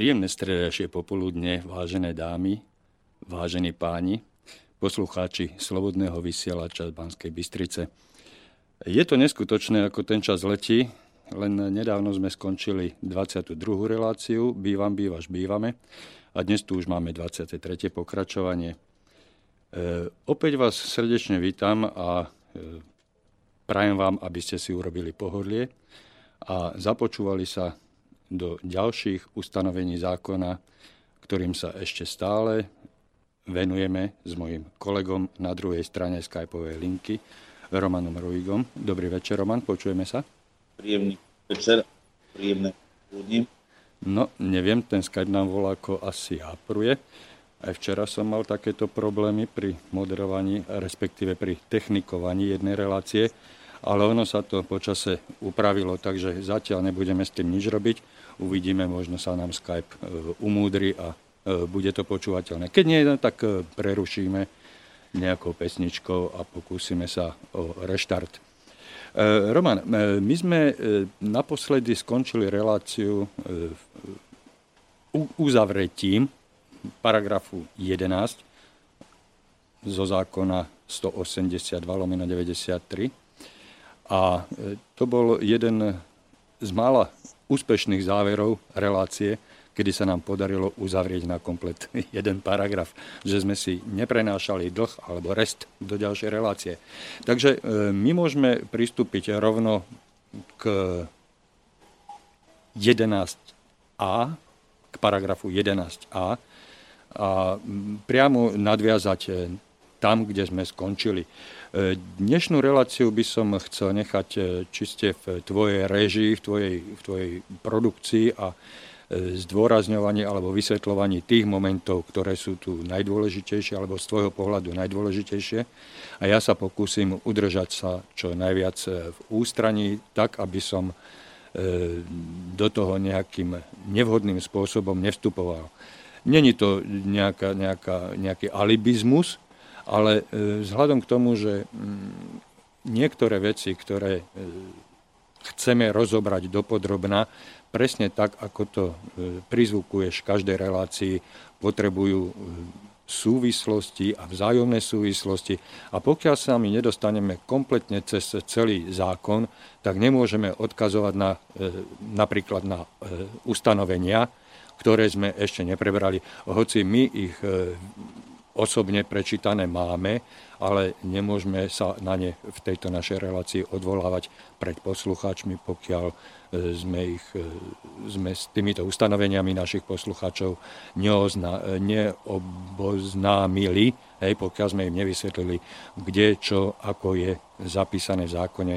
Príjemné stredajšie popoludne, vážené dámy, vážení páni, poslucháči Slobodného vysielača z Banskej Bystrice. Je to neskutočné, ako ten čas letí, len nedávno sme skončili 22. reláciu Bývam, bývaš, bývame a dnes tu už máme 23. pokračovanie. E, opäť vás srdečne vítam a e, prajem vám, aby ste si urobili pohodlie a započúvali sa do ďalších ustanovení zákona, ktorým sa ešte stále venujeme s mojim kolegom na druhej strane Skypeovej linky, Romanom Ruigom. Dobrý večer, Roman, počujeme sa? Príjemný večer, príjemné ľudí. No, neviem, ten Skype nám volá ako asi jápruje. Aj včera som mal takéto problémy pri moderovaní, respektíve pri technikovaní jednej relácie, ale ono sa to počase upravilo, takže zatiaľ nebudeme s tým nič robiť uvidíme, možno sa nám Skype e, umúdri a e, bude to počúvateľné. Keď nie, no, tak e, prerušíme nejakou pesničkou a pokúsime sa o reštart. Roman, my sme naposledy skončili reláciu uzavretím paragrafu 11 zo zákona 182 lomeno 93 a to bol jeden z mála úspešných záverov relácie, kedy sa nám podarilo uzavrieť na komplet jeden paragraf, že sme si neprenášali dlh alebo rest do ďalšej relácie. Takže e, my môžeme pristúpiť rovno k 11a, k paragrafu 11a a priamo nadviazať e, tam, kde sme skončili. Dnešnú reláciu by som chcel nechať e, čiste v tvojej režii, v tvojej, v tvojej produkcii a e, zdôrazňovaní alebo vysvetľovaní tých momentov, ktoré sú tu najdôležitejšie alebo z tvojho pohľadu najdôležitejšie. A ja sa pokúsim udržať sa čo najviac e, v ústraní, tak aby som do toho nejakým nevhodným spôsobom nevstupoval. Není to nejaká, nejaká, nejaký alibizmus, ale e, vzhľadom k tomu, že mm, niektoré veci, ktoré e, chceme rozobrať dopodrobná, presne tak, ako to e, prizvukuješ v každej relácii, potrebujú súvislosti a vzájomné súvislosti. A pokiaľ sa my nedostaneme kompletne cez celý zákon, tak nemôžeme odkazovať na, napríklad na ustanovenia, ktoré sme ešte neprebrali. Hoci my ich osobne prečítané máme, ale nemôžeme sa na ne v tejto našej relácii odvolávať pred poslucháčmi, pokiaľ e, sme, ich, e, sme s týmito ustanoveniami našich poslucháčov neozna, neoboznámili, hej, pokiaľ sme im nevysvetlili, kde, čo, ako je zapísané v zákone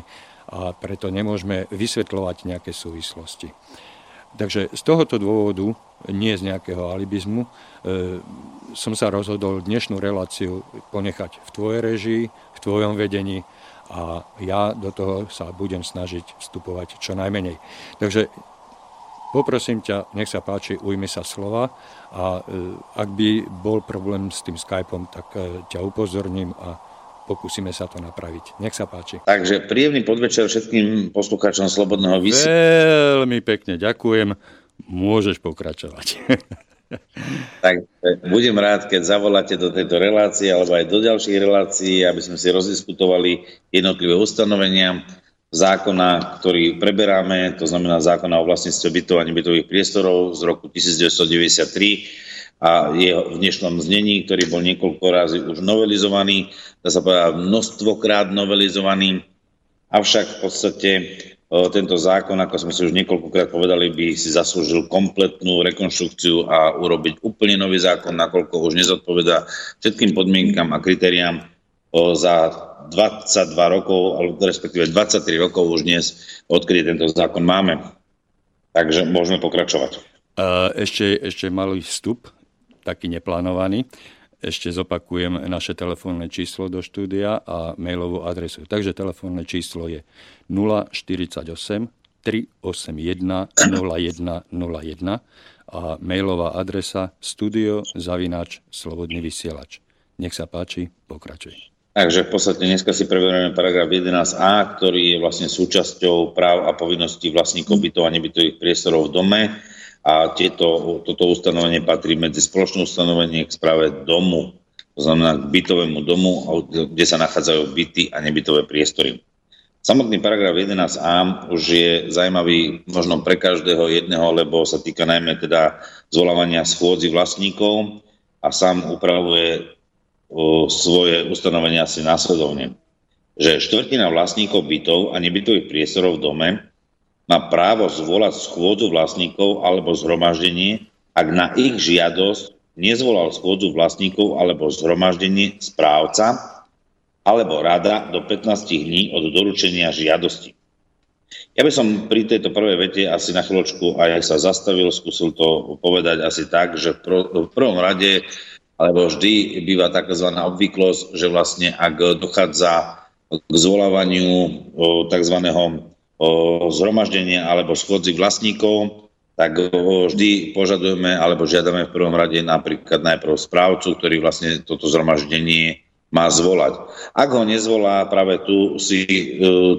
a preto nemôžeme vysvetľovať nejaké súvislosti. Takže z tohoto dôvodu, nie z nejakého alibizmu, e, som sa rozhodol dnešnú reláciu ponechať v tvojej režii, v tvojom vedení a ja do toho sa budem snažiť vstupovať čo najmenej. Takže poprosím ťa, nech sa páči, ujmi sa slova a e, ak by bol problém s tým Skypeom, tak e, ťa upozorním a pokúsime sa to napraviť. Nech sa páči. Takže príjemný podvečer všetkým poslucháčom Slobodného vysielania. Veľmi pekne ďakujem. Môžeš pokračovať. tak budem rád, keď zavoláte do tejto relácie alebo aj do ďalších relácií, aby sme si rozdiskutovali jednotlivé ustanovenia zákona, ktorý preberáme, to znamená zákona o vlastníctve bytov a nebytových priestorov z roku 1993 a je v dnešnom znení, ktorý bol niekoľko razy už novelizovaný, dá sa povedať množstvokrát novelizovaný, avšak v podstate tento zákon, ako sme si už niekoľkokrát povedali, by si zaslúžil kompletnú rekonštrukciu a urobiť úplne nový zákon, nakoľko už nezodpoveda všetkým podmienkam a kritériám za 22 rokov, alebo respektíve 23 rokov už dnes, odkedy tento zákon máme. Takže môžeme pokračovať. Ešte, ešte malý vstup taký neplánovaný. Ešte zopakujem naše telefónne číslo do štúdia a mailovú adresu. Takže telefónne číslo je 048 381 0101 a mailová adresa studio zavináč slobodný vysielač. Nech sa páči, pokračuj. Takže v podstate dneska si preberieme paragraf 11a, ktorý je vlastne súčasťou práv a povinností vlastníkov bytov a nebytových priestorov v dome a tieto, toto ustanovenie patrí medzi spoločné ustanovenie k správe domu, to znamená k bytovému domu, kde sa nachádzajú byty a nebytové priestory. Samotný paragraf 11a už je zaujímavý možno pre každého jedného, lebo sa týka najmä teda zvolávania schôdzi vlastníkov a sám upravuje svoje ustanovenia asi následovne. Že štvrtina vlastníkov bytov a nebytových priestorov v dome má právo zvolať schôdzu vlastníkov alebo zhromaždenie, ak na ich žiadosť nezvolal schôdzu vlastníkov alebo zhromaždenie správca alebo rada do 15 dní od doručenia žiadosti. Ja by som pri tejto prvej vete asi na chvíľočku aj sa zastavil, skúsil to povedať asi tak, že v prvom rade, alebo vždy býva tzv. obvyklosť, že vlastne ak dochádza k zvolávaniu tzv zhromaždenia alebo schodzi vlastníkov, tak vždy požadujeme alebo žiadame v prvom rade napríklad najprv správcu, ktorý vlastne toto zhromaždenie má zvolať. Ak ho nezvolá, práve tu si e,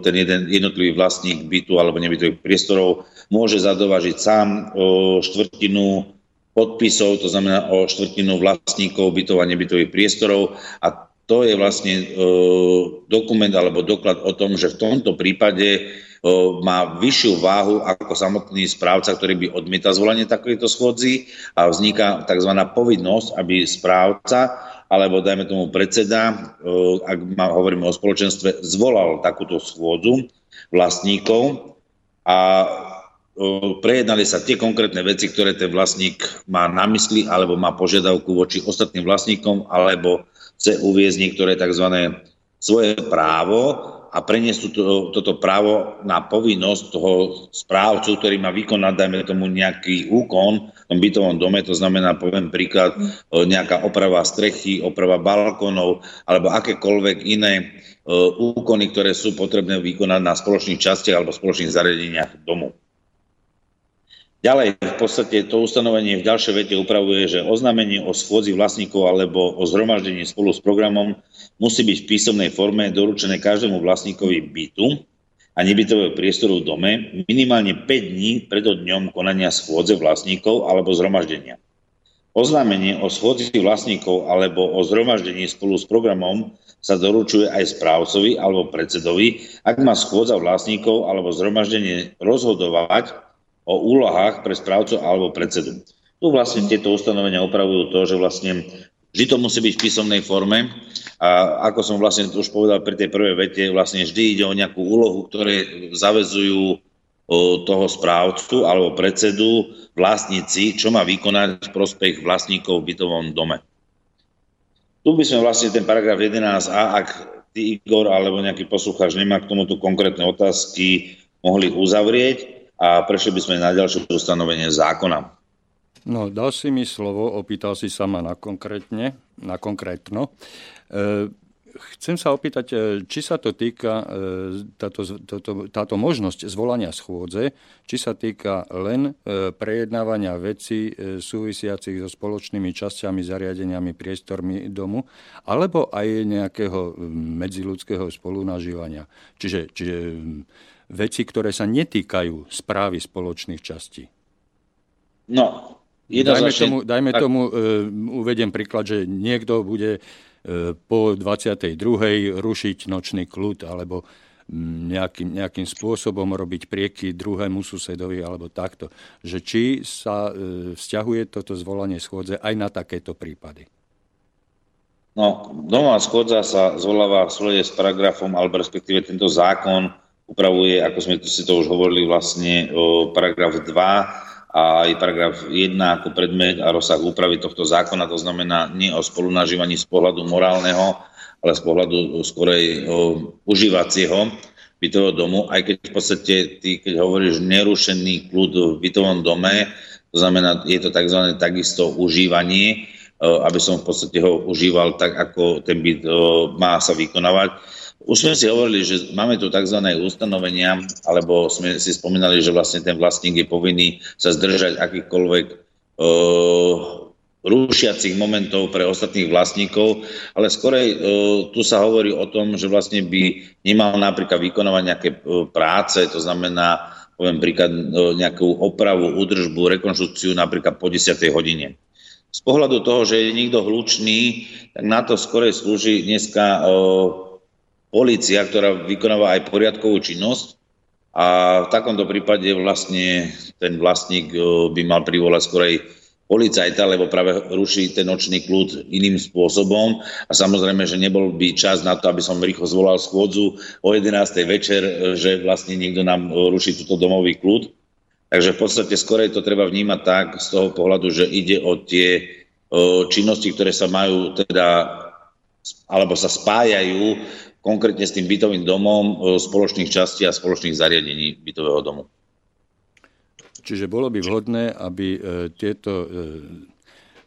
ten jeden jednotlivý vlastník bytu alebo nebytových priestorov môže zadovažiť sám štvrtinu podpisov, to znamená o štvrtinu vlastníkov bytov a nebytových priestorov a to je vlastne e, dokument alebo doklad o tom, že v tomto prípade má vyššiu váhu ako samotný správca, ktorý by odmietal zvolanie takéto schodzi a vzniká tzv. povinnosť, aby správca alebo dajme tomu predseda, ak hovoríme o spoločenstve, zvolal takúto schôdzu vlastníkov a prejednali sa tie konkrétne veci, ktoré ten vlastník má na mysli alebo má požiadavku voči ostatným vlastníkom alebo chce uviezť niektoré tzv. svoje právo a preniesť to, toto právo na povinnosť toho správcu, ktorý má vykonať, dajme tomu, nejaký úkon v tom bytovom dome, to znamená, poviem príklad, e, nejaká oprava strechy, oprava balkónov alebo akékoľvek iné e, úkony, ktoré sú potrebné vykonať na spoločných častiach alebo spoločných zariadeniach domu. Ďalej, v podstate to ustanovenie v ďalšej vete upravuje, že oznámenie o schôdzi vlastníkov alebo o zhromaždení spolu s programom musí byť v písomnej forme doručené každému vlastníkovi bytu a nebytového priestoru v dome minimálne 5 dní pred dňom konania schôdze vlastníkov alebo zhromaždenia. Oznámenie o schôdzi vlastníkov alebo o zhromaždení spolu s programom sa doručuje aj správcovi alebo predsedovi, ak má schôdza vlastníkov alebo zhromaždenie rozhodovať o úlohách pre správcu alebo predsedu. Tu vlastne tieto ustanovenia opravujú to, že vlastne vždy to musí byť v písomnej forme a ako som vlastne už povedal pri tej prvej vete, vlastne vždy ide o nejakú úlohu, ktoré zavezujú toho správcu alebo predsedu vlastníci, čo má vykonať v prospech vlastníkov v bytovom dome. Tu by sme vlastne ten paragraf 11a, ak ty Igor alebo nejaký poslucháč nemá k tomuto konkrétne otázky, mohli uzavrieť a prešli by sme na ďalšie ustanovenie zákona. No, dal si mi slovo, opýtal si sa ma na konkrétne, na konkrétno. E, chcem sa opýtať, e, či sa to týka, e, táto, táto, táto možnosť zvolania schôdze, či sa týka len e, prejednávania vecí súvisiacich so spoločnými časťami, zariadeniami, priestormi domu, alebo aj nejakého medziludského spolunažívania. Čiže, čiže veci, ktoré sa netýkajú správy spoločných častí. No, dajme tomu, dajme tak... tomu uh, uvediem príklad, že niekto bude uh, po 22. rušiť nočný kľud alebo mm, nejakým, nejakým spôsobom robiť prieky druhému susedovi alebo takto. Že či sa uh, vzťahuje toto zvolanie schôdze aj na takéto prípady. No, domová schôdza sa zvoláva v súlede s paragrafom, alebo respektíve tento zákon upravuje, ako sme si to už hovorili, vlastne o paragraf 2 a aj paragraf 1 ako predmet a rozsah úpravy tohto zákona, to znamená nie o spolunažívaní z pohľadu morálneho, ale z pohľadu skorej užívacieho bytového domu, aj keď v podstate ty, keď hovoríš nerušený kľud v bytovom dome, to znamená, je to tzv. takisto užívanie, aby som v podstate ho užíval tak, ako ten byt má sa vykonávať už sme si hovorili, že máme tu tzv. ustanovenia, alebo sme si spomínali, že vlastne ten vlastník je povinný sa zdržať akýchkoľvek uh, rušiacich momentov pre ostatných vlastníkov, ale skorej uh, tu sa hovorí o tom, že vlastne by nemal napríklad vykonávať nejaké uh, práce, to znamená poviem príklad, nejakú opravu, údržbu, rekonštrukciu napríklad po 10. hodine. Z pohľadu toho, že je niekto hlučný, tak na to skorej slúži dneska policia, ktorá vykonáva aj poriadkovú činnosť a v takomto prípade vlastne ten vlastník by mal privolať skorej policajta, lebo práve ruší ten nočný kľud iným spôsobom a samozrejme, že nebol by čas na to, aby som rýchlo zvolal schôdzu o 11. večer, že vlastne niekto nám ruší túto domový kľud. Takže v podstate skorej to treba vnímať tak z toho pohľadu, že ide o tie činnosti, ktoré sa majú teda alebo sa spájajú konkrétne s tým bytovým domom spoločných častí a spoločných zariadení bytového domu. Čiže bolo by vhodné, aby e, tieto e,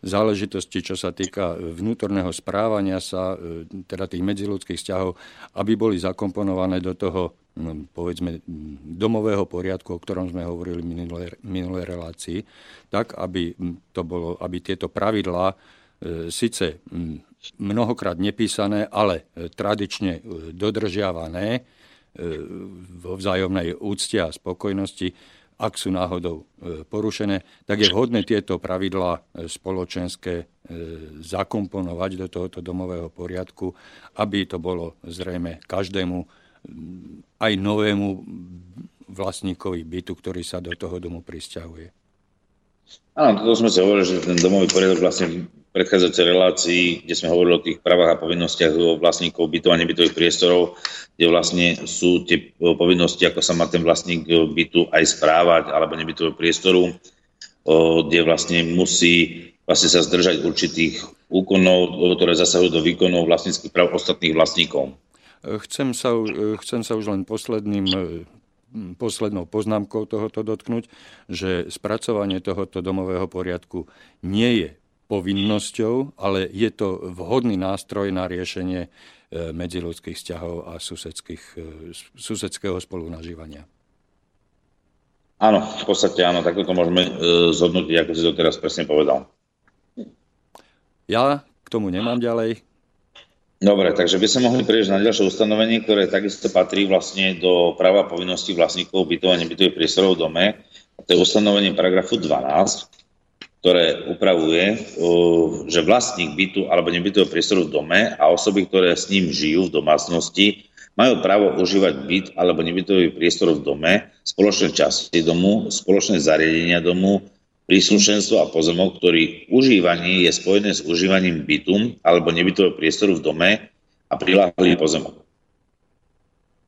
záležitosti, čo sa týka vnútorného správania sa, e, teda tých medziludských vzťahov, aby boli zakomponované do toho, povedzme, domového poriadku, o ktorom sme hovorili v minulej, minulej relácii, tak, aby, to bolo, aby tieto pravidlá síce mnohokrát nepísané, ale tradične dodržiavané vo vzájomnej úcte a spokojnosti, ak sú náhodou e, porušené, tak je vhodné tieto pravidlá e, spoločenské e, zakomponovať do tohoto domového poriadku, aby to bolo zrejme každému, aj novému vlastníkovi bytu, ktorý sa do toho domu prisťahuje. Áno, toto sme sa hovorili, že ten domový poriadok vlastne predchádzajúcej relácii, kde sme hovorili o tých právach a povinnostiach vlastníkov bytov a nebytových priestorov, kde vlastne sú tie povinnosti, ako sa má ten vlastník bytu aj správať alebo nebytového priestoru, kde vlastne musí vlastne sa zdržať určitých úkonov, ktoré zasahujú do výkonov vlastníckých práv ostatných vlastníkov. Chcem sa, chcem sa už len posledným poslednou poznámkou tohoto dotknúť, že spracovanie tohoto domového poriadku nie je povinnosťou, ale je to vhodný nástroj na riešenie e, medziludských vzťahov a e, susedského spolunažívania. Áno, v podstate áno, takto to môžeme e, ako si to teraz presne povedal. Ja k tomu nemám ďalej. Dobre, takže by sme mohli prejsť na ďalšie ustanovenie, ktoré takisto patrí vlastne do práva povinnosti vlastníkov bytov a nebytových priestorov v dome. A to je ustanovenie paragrafu 12, ktoré upravuje, že vlastník bytu alebo nebytového priestoru v dome a osoby, ktoré s ním žijú v domácnosti, majú právo užívať byt alebo nebytový priestor v dome, spoločné časti domu, spoločné zariadenia domu, príslušenstvo a pozemok, ktorý užívanie je spojené s užívaním bytu alebo nebytového priestoru v dome a priláhlý pozemok.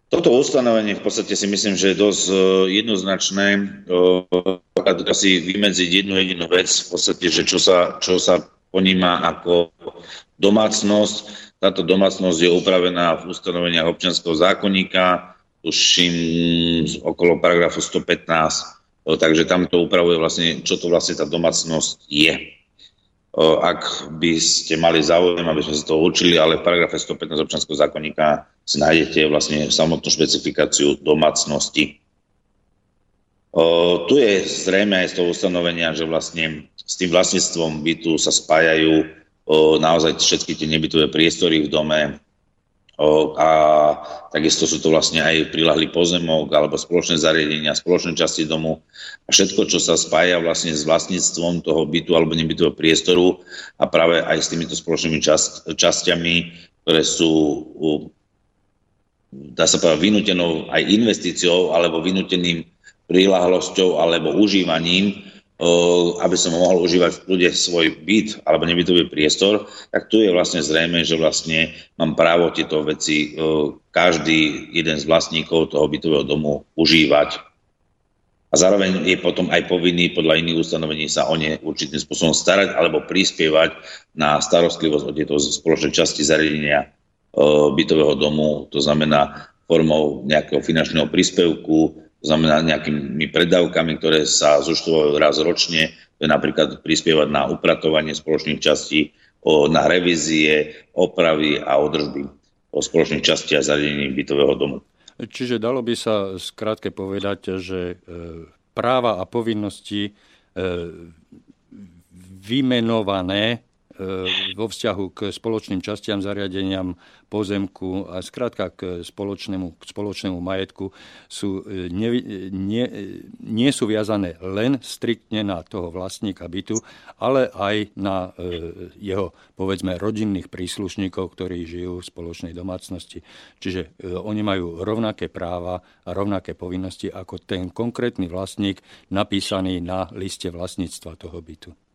Toto ustanovenie v podstate si myslím, že je dosť e, jednoznačné. E, si vymedziť jednu jedinú vec, v podstate, že čo sa, čo sa poníma ako domácnosť. Táto domácnosť je upravená v ustanoveniach občianského zákonníka, tuším okolo paragrafu 115. E, takže tam to upravuje vlastne, čo to vlastne tá domácnosť je. Ak by ste mali záujem, aby sme sa to učili, ale v paragrafe 115 občanského zákonníka nájdete vlastne samotnú špecifikáciu domácnosti. Tu je zrejme aj z toho ustanovenia, že vlastne s tým vlastníctvom bytu sa spájajú naozaj všetky tie nebytové priestory v dome, a takisto sú to vlastne aj prilahlý pozemok alebo spoločné zariadenia, spoločné časti domu a všetko, čo sa spája vlastne s vlastníctvom toho bytu alebo nebytového priestoru a práve aj s týmito spoločnými časť, časťami, ktoré sú dá sa povedať, vynútenou aj investíciou alebo vynúteným prílahlosťou alebo užívaním, aby som mohol užívať v kľude svoj byt alebo nebytový priestor, tak tu je vlastne zrejme, že vlastne mám právo tieto veci každý jeden z vlastníkov toho bytového domu užívať. A zároveň je potom aj povinný podľa iných ustanovení sa o ne určitým spôsobom starať alebo prispievať na starostlivosť o tieto spoločné časti zariadenia bytového domu, to znamená formou nejakého finančného príspevku, to znamená nejakými predávkami, ktoré sa zúčtovajú raz ročne, to je napríklad prispievať na upratovanie spoločných častí, na revízie, opravy a održby spoločných častiach zariadení bytového domu. Čiže dalo by sa skrátke povedať, že e, práva a povinnosti e, vymenované vo vzťahu k spoločným častiam, zariadeniam, pozemku a skrátka k spoločnému, k spoločnému majetku sú, nie, nie, nie sú viazané len striktne na toho vlastníka bytu, ale aj na jeho, povedzme, rodinných príslušníkov, ktorí žijú v spoločnej domácnosti. Čiže oni majú rovnaké práva a rovnaké povinnosti ako ten konkrétny vlastník napísaný na liste vlastníctva toho bytu.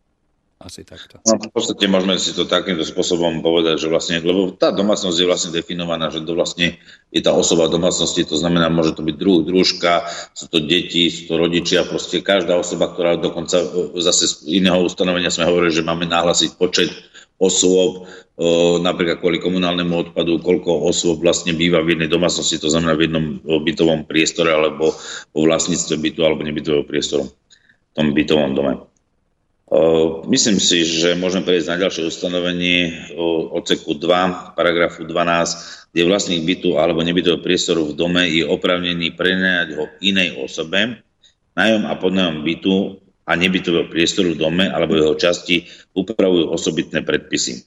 Asi takto. No, v podstate môžeme si to takýmto spôsobom povedať, že vlastne, lebo tá domácnosť je vlastne definovaná, že to vlastne je tá osoba domácnosti, to znamená, môže to byť druh, družka, sú to deti, sú to rodičia, proste každá osoba, ktorá dokonca e, zase z iného ustanovenia sme hovorili, že máme nahlasiť počet osôb, o, napríklad kvôli komunálnemu odpadu, koľko osôb vlastne býva v jednej domácnosti, to znamená v jednom bytovom priestore alebo vo vlastníctve bytu alebo nebytového priestoru v tom bytovom dome. Myslím si, že môžeme prejsť na ďalšie ustanovenie o odseku 2, paragrafu 12, kde vlastník bytu alebo nebytového priestoru v dome je opravnený prenajať ho inej osobe, nájom a podnájom bytu a nebytového priestoru v dome alebo jeho časti upravujú osobitné predpisy.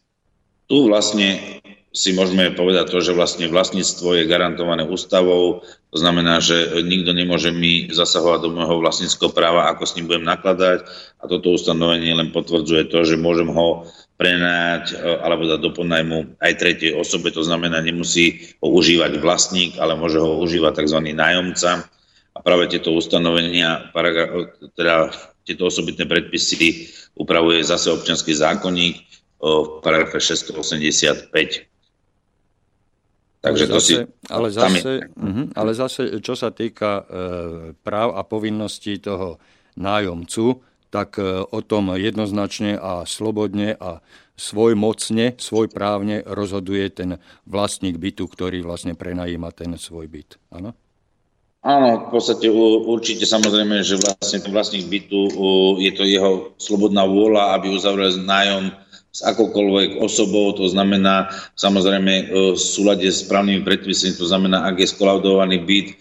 Tu vlastne si môžeme povedať to, že vlastne vlastníctvo je garantované ústavou, to znamená, že nikto nemôže mi zasahovať do môjho vlastníckého práva, ako s ním budem nakladať a toto ustanovenie len potvrdzuje to, že môžem ho prenajať e, alebo dať do podnajmu aj tretej osobe, to znamená, nemusí ho užívať vlastník, ale môže ho užívať tzv. nájomca. A práve tieto ustanovenia, teda tieto osobitné predpisy upravuje zase občianský zákonník e, v paragrafe 685. Takže ale to zase, si... Ale zase, uh-huh, ale zase, čo sa týka e, práv a povinností toho nájomcu, tak e, o tom jednoznačne a slobodne a svojmocne, svojprávne rozhoduje ten vlastník bytu, ktorý vlastne prenajíma ten svoj byt. Áno? Áno, v podstate určite samozrejme, že vlastne ten vlastník bytu je to jeho slobodná vôľa, aby uzavrel nájom s akoukoľvek osobou, to znamená samozrejme e, v súlade s právnymi predpismi, to znamená, ak je skolaudovaný byt e,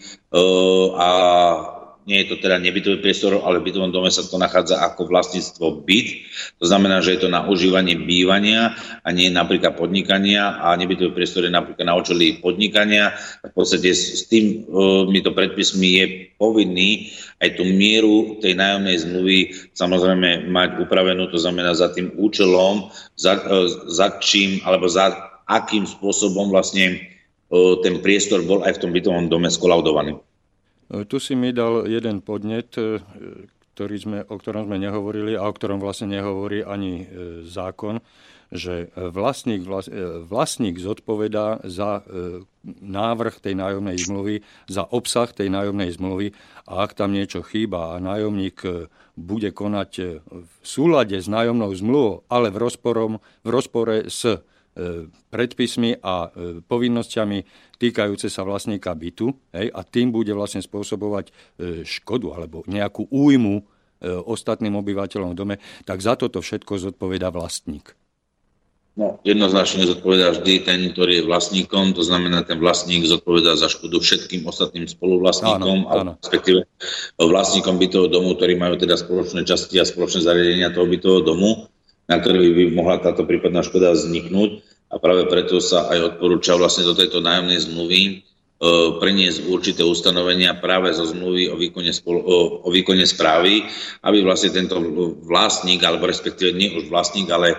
a nie je to teda nebytový priestor, ale v bytovom dome sa to nachádza ako vlastníctvo byt. To znamená, že je to na užívanie bývania a nie napríklad podnikania a nebytový priestor je napríklad na očelí podnikania. V podstate s e, to predpismi je povinný aj tú mieru tej nájomnej zmluvy samozrejme mať upravenú, to znamená za tým účelom, za, e, za čím alebo za akým spôsobom vlastne e, ten priestor bol aj v tom bytovom dome skolaudovaný. E, tu si mi dal jeden podnet, e, ktorý sme, o ktorom sme nehovorili a o ktorom vlastne nehovorí ani e, zákon, že vlastník, vlastník zodpovedá za návrh tej nájomnej zmluvy, za obsah tej nájomnej zmluvy. A ak tam niečo chýba a nájomník bude konať v súlade s nájomnou zmluvou, ale v, rozporom, v rozpore s predpismi a povinnosťami týkajúce sa vlastníka bytu hej, a tým bude vlastne spôsobovať e, škodu alebo nejakú újmu e, ostatným obyvateľom v dome, tak za toto všetko zodpoveda vlastník. No, jednoznačne zodpovedá vždy ten, ktorý je vlastníkom, to znamená, ten vlastník zodpovedá za škodu všetkým ostatným spoluvlastníkom, áno, áno. respektíve vlastníkom bytového domu, ktorí majú teda spoločné časti a spoločné zariadenia toho bytového domu, na ktorých by mohla táto prípadná škoda vzniknúť a práve preto sa aj odporúča vlastne do tejto nájomnej zmluvy e, preniesť určité ustanovenia práve zo zmluvy o výkone, spolo, o, o výkone správy, aby vlastne tento vlastník, alebo respektíve nie už vlastník, ale e,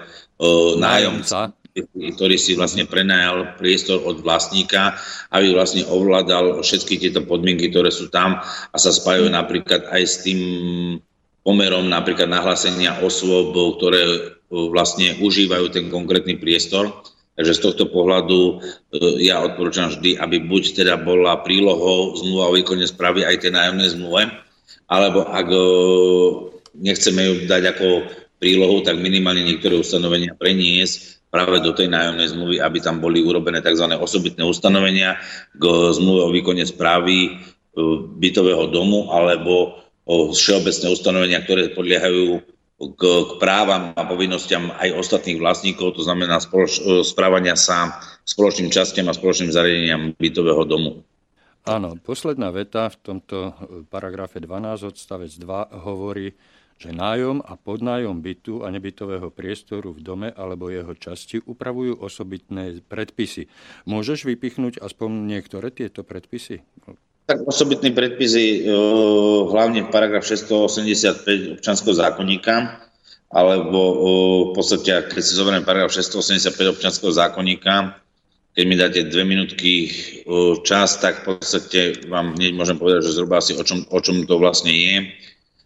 nájomca, ktorý si vlastne prenajal priestor od vlastníka, aby vlastne ovládal všetky tieto podmienky, ktoré sú tam a sa spájajú napríklad aj s tým pomerom napríklad nahlásenia osôb, ktoré e, vlastne užívajú ten konkrétny priestor Takže z tohto pohľadu e, ja odporúčam vždy, aby buď teda bola prílohou zmluva o výkone správy aj tej nájomnej zmluve, alebo ak e, nechceme ju dať ako prílohu, tak minimálne niektoré ustanovenia preniesť práve do tej nájomnej zmluvy, aby tam boli urobené tzv. osobitné ustanovenia k zmluve o výkone správy e, bytového domu alebo o všeobecné ustanovenia, ktoré podliehajú k, k právam a povinnostiam aj ostatných vlastníkov, to znamená spoloč, e, správania sa spoločným častiam a spoločným zariadeniam bytového domu. Áno, posledná veta v tomto paragrafe 12 odstavec 2 hovorí, že nájom a podnájom bytu a nebytového priestoru v dome alebo jeho časti upravujú osobitné predpisy. Môžeš vypichnúť aspoň niektoré tieto predpisy? Tak osobitný predpisy, e, hlavne paragraf 685 občanského zákonníka, alebo e, v podstate, keď si zoberiem paragraf 685 občanského zákonníka, keď mi dáte dve minútky e, čas, tak v podstate vám hneď môžem povedať, že zhruba asi o čom, o čom to vlastne je.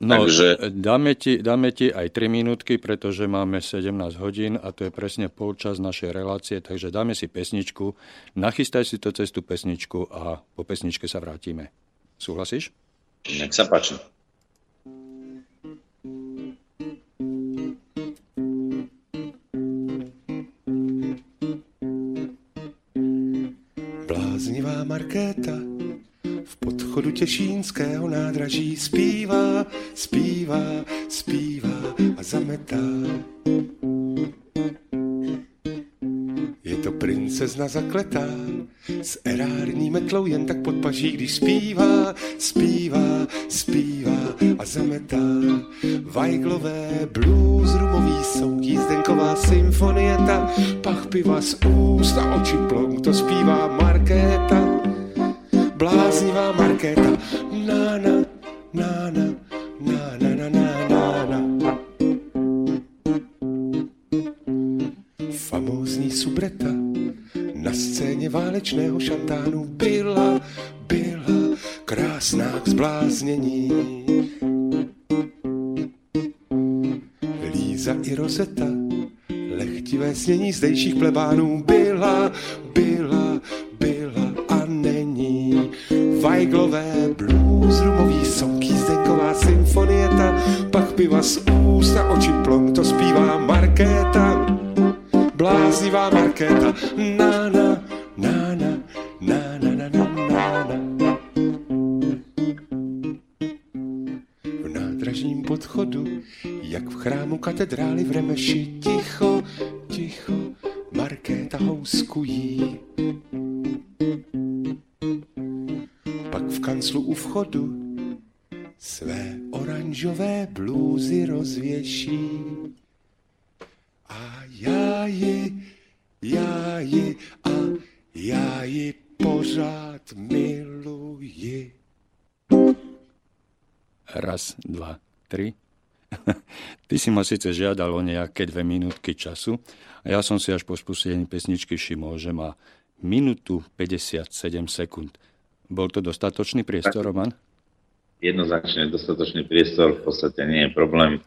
No, Takže... dáme, ti, dáme ti aj 3 minútky, pretože máme 17 hodín a to je presne polčas našej relácie, takže dáme si pesničku, nachystaj si to cez tú pesničku a po pesničke sa vrátime. Súhlasíš? Nech sa páči. Bláznivá Markéta v podchodu Těšínského nádraží zpívá, zpívá, zpívá a zametá. Je to princezna zakletá, s erární metlou jen tak pod paží, když zpívá, zpívá, zpívá a zametá. Vajglové blues, rumový soud, jízdenková symfonieta, pach piva z úst a oči plong, to zpívá Markéta bláznivá Markéta. Na, na, na, na, na, na, na, na, na, na. Famózní subreta na scéně válečného šantánu byla, byla krásná k zbláznění. Líza i Roseta, lechtivé snění zdejších plebánů byla, piva z úst a oči plom, to zpívá Markéta. Bláznivá Markéta, na, na si ma síce žiadal o nejaké dve minútky času a ja som si až po spustení pesničky všimol, že má minútu 57 sekúnd. Bol to dostatočný priestor, Roman? Jednoznačne dostatočný priestor, v podstate nie je problém.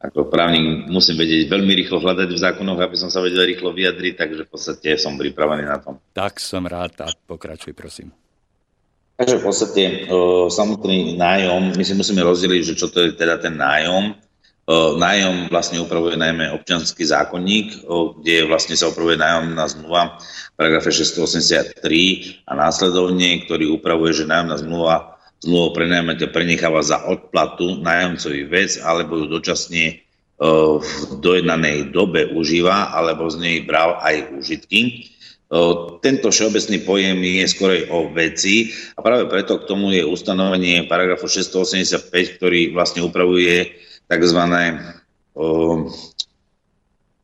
Ako právnik musím vedieť veľmi rýchlo hľadať v zákonoch, aby som sa vedel rýchlo vyjadriť, takže v podstate som pripravený na tom. Tak som rád a pokračuj, prosím. Takže v podstate o, samotný nájom, my si musíme rozdeliť, že čo to je teda ten nájom. Nájom vlastne upravuje najmä občanský zákonník, kde vlastne sa upravuje nájomná zmluva paragrafe 683 a následovne, ktorý upravuje, že nájomná zmluva zmluvu prenajmateľ prenecháva za odplatu nájomcový vec alebo ju dočasne v dojednanej dobe užíva alebo z nej bral aj užitky. Tento všeobecný pojem je skorej o veci a práve preto k tomu je ustanovenie paragrafu 685, ktorý vlastne upravuje tzv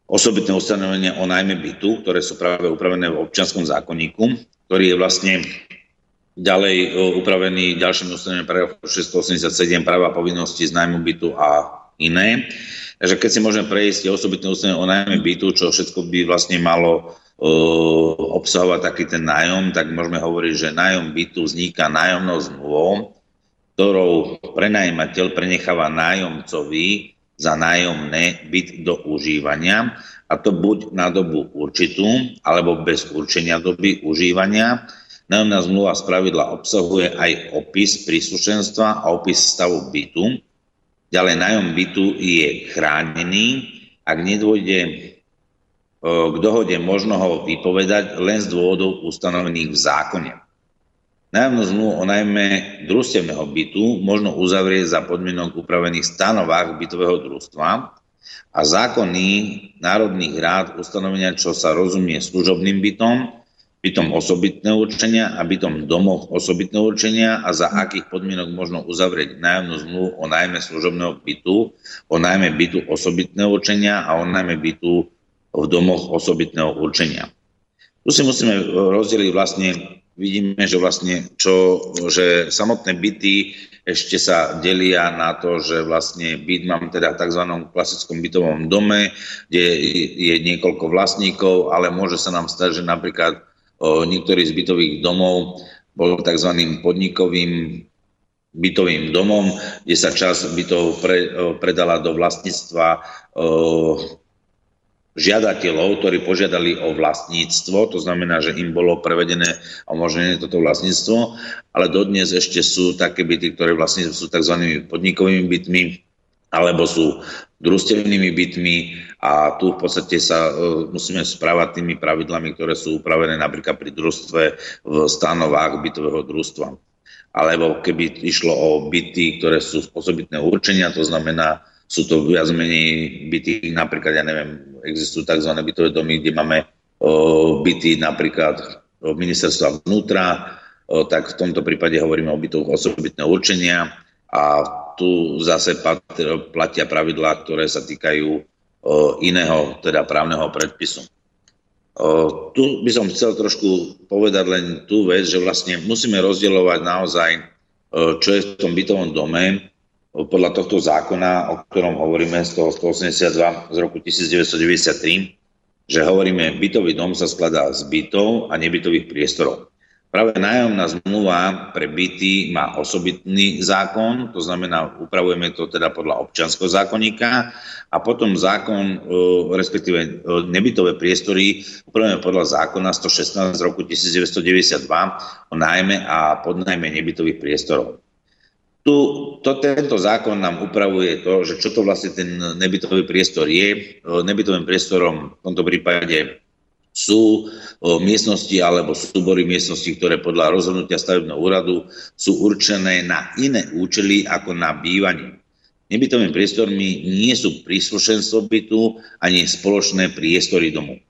osobitné ustanovenia o najmä bytu, ktoré sú práve upravené v občianskom zákonníku, ktorý je vlastne ďalej upravený ďalším ustanovením paragrafu 687 práva povinnosti z najmu bytu a iné. Takže keď si môžeme prejsť osobitné ustanovenie o najmä bytu, čo všetko by vlastne malo obsahovať taký ten nájom, tak môžeme hovoriť, že nájom bytu vzniká nájomnou zmluvou, ktorou prenajímateľ prenecháva nájomcovi za nájomné byt do užívania, a to buď na dobu určitú, alebo bez určenia doby užívania. Nájomná zmluva z pravidla obsahuje aj opis príslušenstva a opis stavu bytu. Ďalej nájom bytu je chránený, ak nedôjde e, k dohode možno ho vypovedať len z dôvodov ustanovených v zákone. Nájomnú zmluvu o najmä družstevného bytu možno uzavrieť za podmienok upravených stanovách bytového družstva a zákony národných rád ustanovenia, čo sa rozumie služobným bytom, bytom osobitného určenia a bytom domoch osobitného určenia a za akých podmienok možno uzavrieť nájomnú zmluvu o najmä služobného bytu, o najmä bytu osobitného určenia a o najmä bytu v domoch osobitného určenia. Tu si musíme rozdeliť vlastne, vidíme, že vlastne čo, že samotné byty ešte sa delia na to, že vlastne byt mám teda v tzv. klasickom bytovom dome, kde je niekoľko vlastníkov, ale môže sa nám stať, že napríklad niektorý z bytových domov bol tzv. podnikovým bytovým domom, kde sa čas bytov pre, predala do vlastníctva žiadateľov, ktorí požiadali o vlastníctvo, to znamená, že im bolo prevedené a umožnené toto vlastníctvo, ale dodnes ešte sú také byty, ktoré vlastne sú tzv. podnikovými bytmi, alebo sú družstevnými bytmi a tu v podstate sa uh, musíme správať tými pravidlami, ktoré sú upravené napríklad pri družstve v stanovách bytového družstva. Alebo keby išlo o byty, ktoré sú z osobitného určenia, to znamená, sú to viac menej byty, napríklad, ja neviem, existujú tzv. bytové domy, kde máme byty napríklad ministerstva vnútra, tak v tomto prípade hovoríme o bytoch osobitného určenia a tu zase platia pravidlá, ktoré sa týkajú iného, teda právneho predpisu. Tu by som chcel trošku povedať len tú vec, že vlastne musíme rozdielovať naozaj, čo je v tom bytovom dome podľa tohto zákona, o ktorom hovoríme z toho 182 z roku 1993, že hovoríme, bytový dom sa skladá z bytov a nebytových priestorov. Práve nájomná zmluva pre byty má osobitný zákon, to znamená, upravujeme to teda podľa občanského zákonníka a potom zákon, e, respektíve e, nebytové priestory upravujeme podľa zákona 116 z roku 1992 o nájme a podnajme nebytových priestorov. Tu, to, tento zákon nám upravuje to, že čo to vlastne ten nebytový priestor je. Nebytovým priestorom v tomto prípade sú miestnosti alebo súbory miestností, ktoré podľa rozhodnutia stavebného úradu sú určené na iné účely ako na bývanie. Nebytovými priestormi nie sú príslušenstvo bytu ani spoločné priestory domu.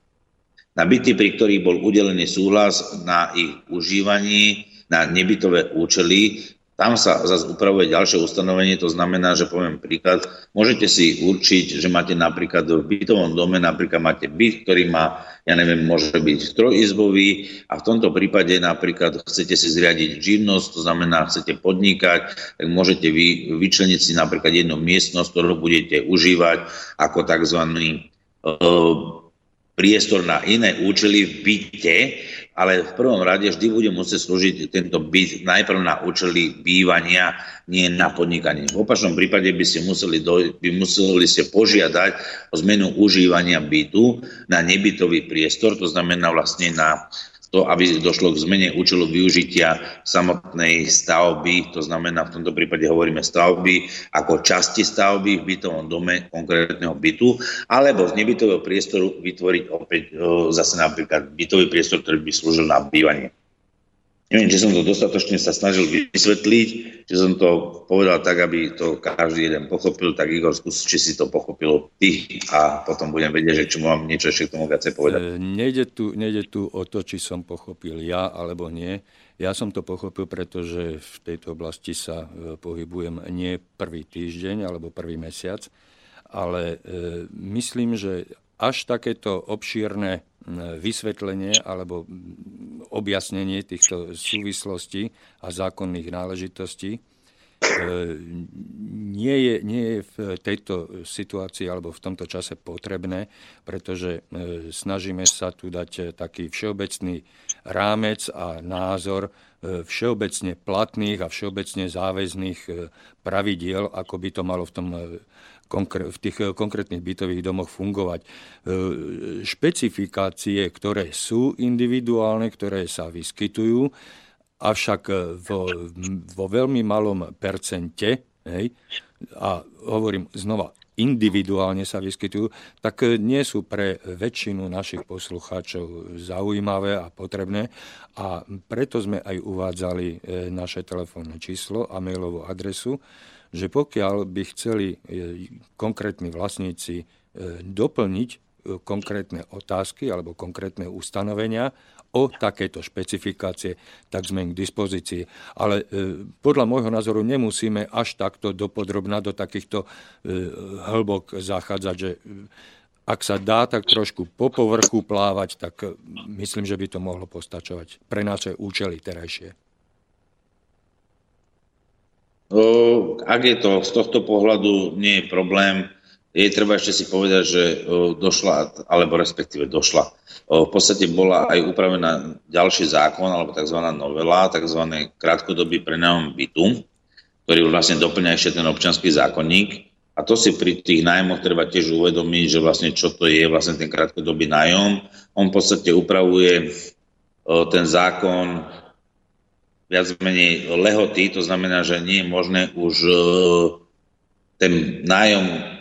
Na byty, pri ktorých bol udelený súhlas na ich užívanie na nebytové účely, tam sa zase upravuje ďalšie ustanovenie, to znamená, že poviem príklad, môžete si určiť, že máte napríklad v bytovom dome, napríklad máte byt, ktorý má, ja neviem, môže byť trojizbový a v tomto prípade napríklad chcete si zriadiť živnosť, to znamená, chcete podnikať, tak môžete vy, vyčleniť si napríklad jednu miestnosť, ktorú budete užívať ako tzv. Uh, priestor na iné účely v byte, ale v prvom rade vždy bude musieť slúžiť tento byt najprv na účely bývania, nie na podnikanie. V opačnom prípade by ste museli, do, by museli ste požiadať o zmenu užívania bytu na nebytový priestor, to znamená vlastne na to, aby došlo k zmene účelu využitia samotnej stavby, to znamená v tomto prípade hovoríme stavby ako časti stavby v bytovom dome konkrétneho bytu, alebo z nebytového priestoru vytvoriť opäť zase napríklad bytový priestor, ktorý by slúžil na bývanie. Neviem, či som to dostatočne sa snažil vysvetliť, či som to povedal tak, aby to každý jeden pochopil, tak Igor, skús, či si to pochopil ty a potom budem vedieť, že či mám niečo ešte k tomu viacej povedať. E, nejde tu, nejde tu o to, či som pochopil ja alebo nie. Ja som to pochopil, pretože v tejto oblasti sa e, pohybujem nie prvý týždeň alebo prvý mesiac, ale e, myslím, že až takéto obšírne vysvetlenie alebo objasnenie týchto súvislostí a zákonných náležitostí e, nie je, nie je v tejto situácii alebo v tomto čase potrebné, pretože e, snažíme sa tu dať taký všeobecný rámec a názor e, všeobecne platných a všeobecne záväzných pravidiel, ako by to malo v tom v tých eh, konkrétnych bytových domoch fungovať. Eh, špecifikácie, ktoré sú individuálne, ktoré sa vyskytujú, avšak eh, vo, vo veľmi malom percente, hej, a hovorím znova, individuálne sa vyskytujú, tak nie sú pre väčšinu našich poslucháčov zaujímavé a potrebné. A preto sme aj uvádzali naše telefónne číslo a mailovú adresu že pokiaľ by chceli e, konkrétni vlastníci e, doplniť konkrétne otázky alebo konkrétne ustanovenia o takéto špecifikácie, tak sme k dispozícii. Ale podľa môjho názoru nemusíme až takto dopodrobná do takýchto hĺbok zachádzať, že ak sa dá tak trošku po povrchu plávať, tak myslím, že by to mohlo postačovať pre naše účely terajšie. Ak je to z tohto pohľadu, nie je problém. Je treba ešte si povedať, že došla, alebo respektíve došla. V podstate bola aj upravená ďalší zákon, alebo tzv. novela, tzv. krátkodobý prenájom bytu, ktorý vlastne doplňa ešte ten občanský zákonník. A to si pri tých nájmoch treba tiež uvedomiť, že vlastne čo to je vlastne ten krátkodobý nájom. On v podstate upravuje ten zákon viac menej lehoty, to znamená, že nie je možné už ten nájom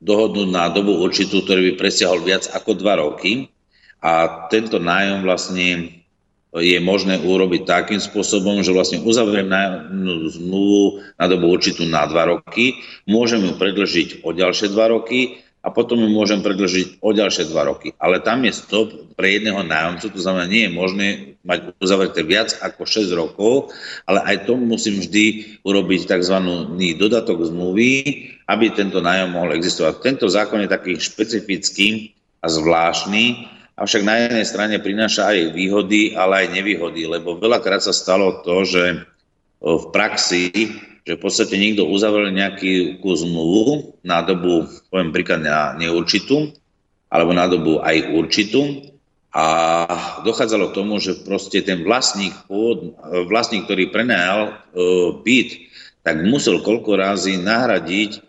dohodnúť na dobu určitú, ktorý by presiahol viac ako dva roky. A tento nájom vlastne je možné urobiť takým spôsobom, že vlastne uzavriem zmluvu na dobu určitú na dva roky, môžem ju predlžiť o ďalšie dva roky a potom ju môžem predlžiť o ďalšie dva roky. Ale tam je stop pre jedného nájomcu, to znamená, nie je možné mať uzavreté viac ako 6 rokov, ale aj tomu musím vždy urobiť tzv. dodatok zmluvy, aby tento nájom mohol existovať. Tento zákon je taký špecifický a zvláštny, avšak na jednej strane prináša aj výhody, ale aj nevýhody, lebo veľakrát sa stalo to, že v praxi že v podstate niekto uzavrel nejakú zmluvu na dobu, poviem príklad na neurčitú, alebo na dobu aj určitú a dochádzalo k tomu, že proste ten vlastník, vlastník ktorý prenajal e, byt, tak musel koľko razy nahradiť e,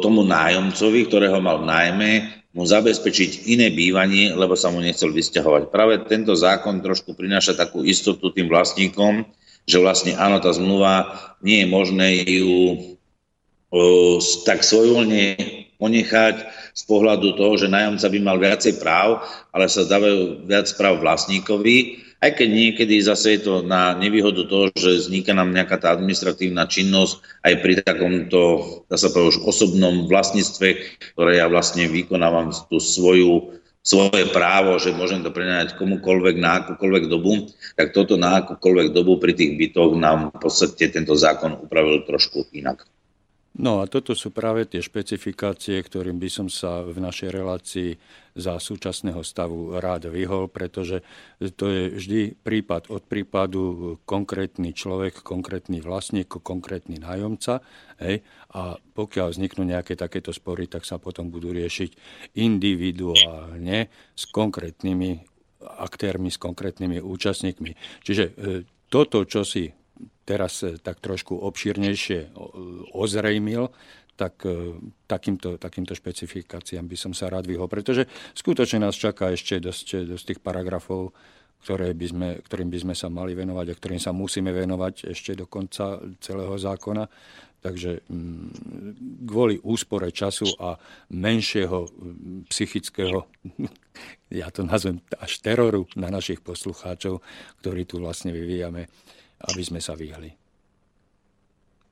tomu nájomcovi, ktorého mal v nájme, mu zabezpečiť iné bývanie, lebo sa mu nechcel vysťahovať. Práve tento zákon trošku prináša takú istotu tým vlastníkom, že vlastne áno, tá zmluva nie je možné ju o, tak svojvoľne ponechať z pohľadu toho, že nájomca by mal viacej práv, ale sa dávajú viac práv vlastníkovi, aj keď niekedy zase je to na nevýhodu toho, že vzniká nám nejaká tá administratívna činnosť aj pri takomto, dá sa povedať, už osobnom vlastníctve, ktoré ja vlastne vykonávam tú svoju svoje právo, že môžem to prenajať komukoľvek na akúkoľvek dobu, tak toto na akúkoľvek dobu pri tých bytoch nám v podstate tento zákon upravil trošku inak. No a toto sú práve tie špecifikácie, ktorým by som sa v našej relácii za súčasného stavu rád vyhol, pretože to je vždy prípad od prípadu konkrétny človek, konkrétny vlastník, konkrétny nájomca. Hej, a pokiaľ vzniknú nejaké takéto spory, tak sa potom budú riešiť individuálne s konkrétnymi aktérmi, s konkrétnymi účastníkmi. Čiže e, toto, čo si teraz e, tak trošku obšírnejšie ozrejmil, tak e, takýmto, takýmto špecifikáciám by som sa rád vyhol, pretože skutočne nás čaká ešte dosť, dosť tých paragrafov, ktoré by sme, ktorým by sme sa mali venovať a ktorým sa musíme venovať ešte do konca celého zákona. Takže mm, kvôli úspore času a menšieho psychického, ja to nazvem až teroru na našich poslucháčov, ktorý tu vlastne vyvíjame, aby sme sa vyhli.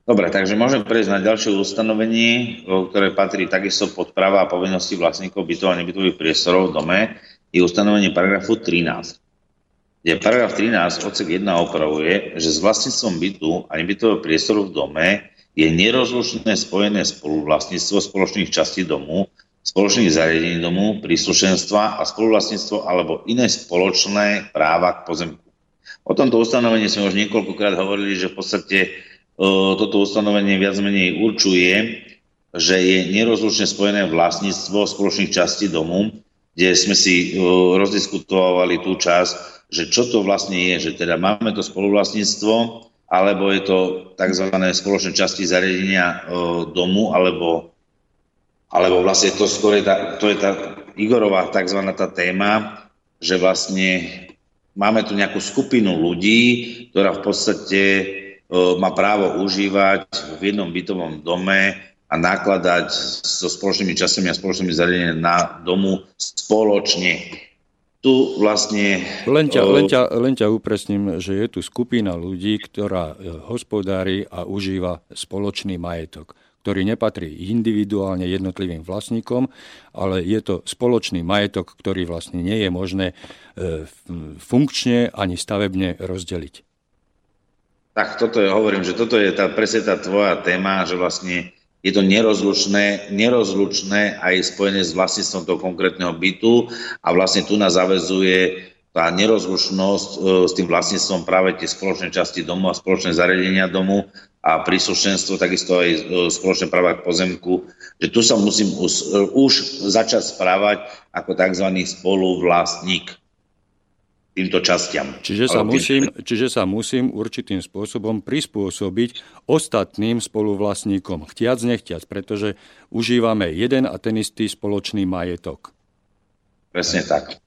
Dobre, takže môžeme prejsť na ďalšie ustanovenie, ktoré patrí takisto pod práva a povinnosti vlastníkov bytov a nebytových priestorov v dome, je ustanovenie paragrafu 13. Kde paragraf 13 odsek 1 opravuje, že s vlastníctvom bytu a nebytového priestoru v dome je nerozlučné spojené spoluvlastníctvo spoločných častí domu, spoločných zariadení domu, príslušenstva a spoluvlastníctvo alebo iné spoločné práva k pozemku. O tomto ustanovení sme už niekoľkokrát hovorili, že v podstate e, toto ustanovenie viac menej určuje, že je nerozlučne spojené vlastníctvo spoločných častí domu, kde sme si e, rozdiskutovali tú časť, že čo to vlastne je, že teda máme to spoluvlastníctvo, alebo je to tzv. spoločné časti zariadenia e, domu, alebo, alebo vlastne to skôr je tá, to je tá Igorová tzv. tá téma, že vlastne máme tu nejakú skupinu ľudí, ktorá v podstate e, má právo užívať v jednom bytovom dome a nakladať so spoločnými časami a spoločnými zariadeniami na domu spoločne. Tu vlastne... Len ťa, len, ťa, len ťa upresním, že je tu skupina ľudí, ktorá e, hospodári a užíva spoločný majetok. Ktorý nepatrí individuálne jednotlivým vlastníkom, ale je to spoločný majetok, ktorý vlastne nie je možné e, funkčne ani stavebne rozdeliť. Tak toto je, hovorím, že toto je tá, presne tá tvoja téma, že vlastne je to nerozlučné, nerozlučné aj spojené s vlastníctvom toho konkrétneho bytu a vlastne tu nás zavezuje tá nerozlučnosť e, s tým vlastníctvom práve tie spoločné časti domu a spoločné zariadenia domu a príslušenstvo, takisto aj e, spoločné práva k pozemku, že tu sa musím už, e, už začať správať ako tzv. spoluvlastník týmto častiam. Čiže sa, musím, čiže sa musím určitým spôsobom prispôsobiť ostatným spoluvlastníkom, chtiac, nechtiac, pretože užívame jeden a ten istý spoločný majetok. Presne tak.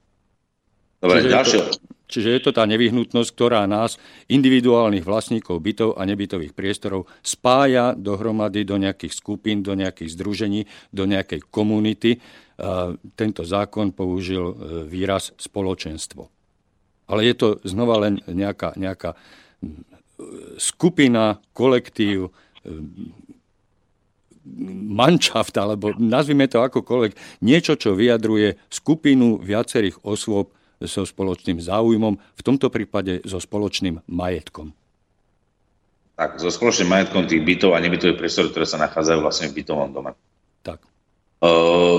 Dobre, čiže, ďalšie. Je to, čiže je to tá nevyhnutnosť, ktorá nás, individuálnych vlastníkov bytov a nebytových priestorov, spája dohromady do nejakých skupín, do nejakých združení, do nejakej komunity. Tento zákon použil e, výraz spoločenstvo. Ale je to znova len nejaká, nejaká skupina, kolektív, manšaft, alebo nazvime to akokoľvek, niečo, čo vyjadruje skupinu viacerých osôb, so spoločným záujmom, v tomto prípade so spoločným majetkom. Tak, so spoločným majetkom tých bytov a nebytových priestorov, ktoré sa nachádzajú vlastne v bytovom dome. Tak.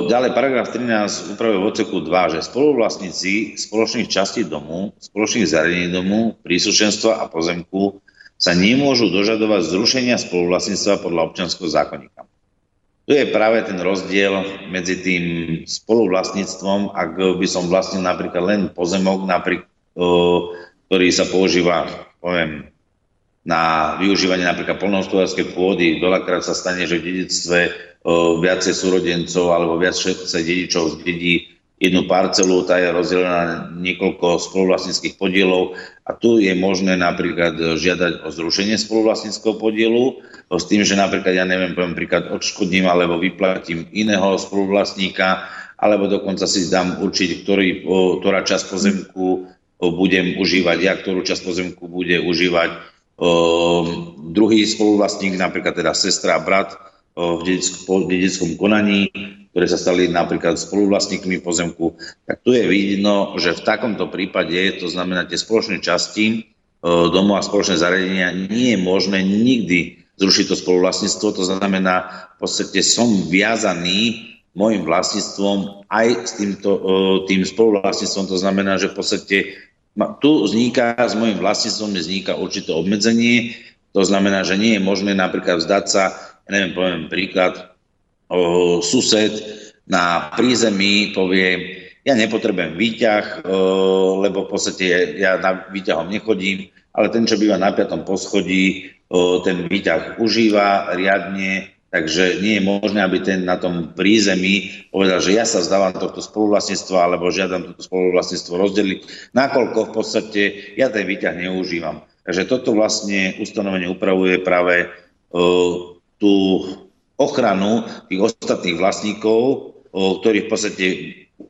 Ďalej, paragraf 13 upravuje v odseku 2, že spoluvlastníci spoločných častí domu, spoločných zariadení domu, príslušenstva a pozemku sa nemôžu dožadovať zrušenia spoluvlastníctva podľa občanského zákonníka. Tu je práve ten rozdiel medzi tým spoluvlastníctvom, ak by som vlastnil napríklad len pozemok, napríklad, ktorý sa používa, poviem, na využívanie napríklad polnohospodárskej pôdy. Veľakrát sa stane, že v dedictve viacej súrodencov alebo viac dedičov zdedí jednu parcelu, tá je rozdelená na niekoľko spoluvlastníckých podielov a tu je možné napríklad žiadať o zrušenie spoluvlastníckého podielu s tým, že napríklad, ja neviem, poviem príklad, odškodním alebo vyplatím iného spoluvlastníka alebo dokonca si dám určiť, ktorý, ktorá časť pozemku budem užívať ja, ktorú časť pozemku bude užívať druhý spoluvlastník, napríklad teda sestra brat v dedickom konaní ktoré sa stali napríklad spoluvlastníkmi pozemku, tak tu je vidno, že v takomto prípade, to znamená tie spoločné časti e, domu a spoločné zariadenia, nie je možné nikdy zrušiť to spoluvlastníctvo. To znamená, v podstate som viazaný môjim vlastníctvom aj s týmto, e, tým spoluvlastníctvom. To znamená, že v podstate tu vzniká, s môjim vlastníctvom vzniká určité obmedzenie. To znamená, že nie je možné napríklad vzdať sa, neviem, poviem príklad, sused na prízemí povie, ja nepotrebujem výťah, lebo v podstate ja na výťahom nechodím, ale ten, čo býva na piatom poschodí, ten výťah užíva riadne, takže nie je možné, aby ten na tom prízemí povedal, že ja sa vzdávam tohto spoluvlastníctva alebo žiadam toto spoluvlastníctvo rozdeliť, nakoľko v podstate ja ten výťah neužívam. Takže toto vlastne ustanovenie upravuje práve tú ochranu tých ostatných vlastníkov, ktorí v podstate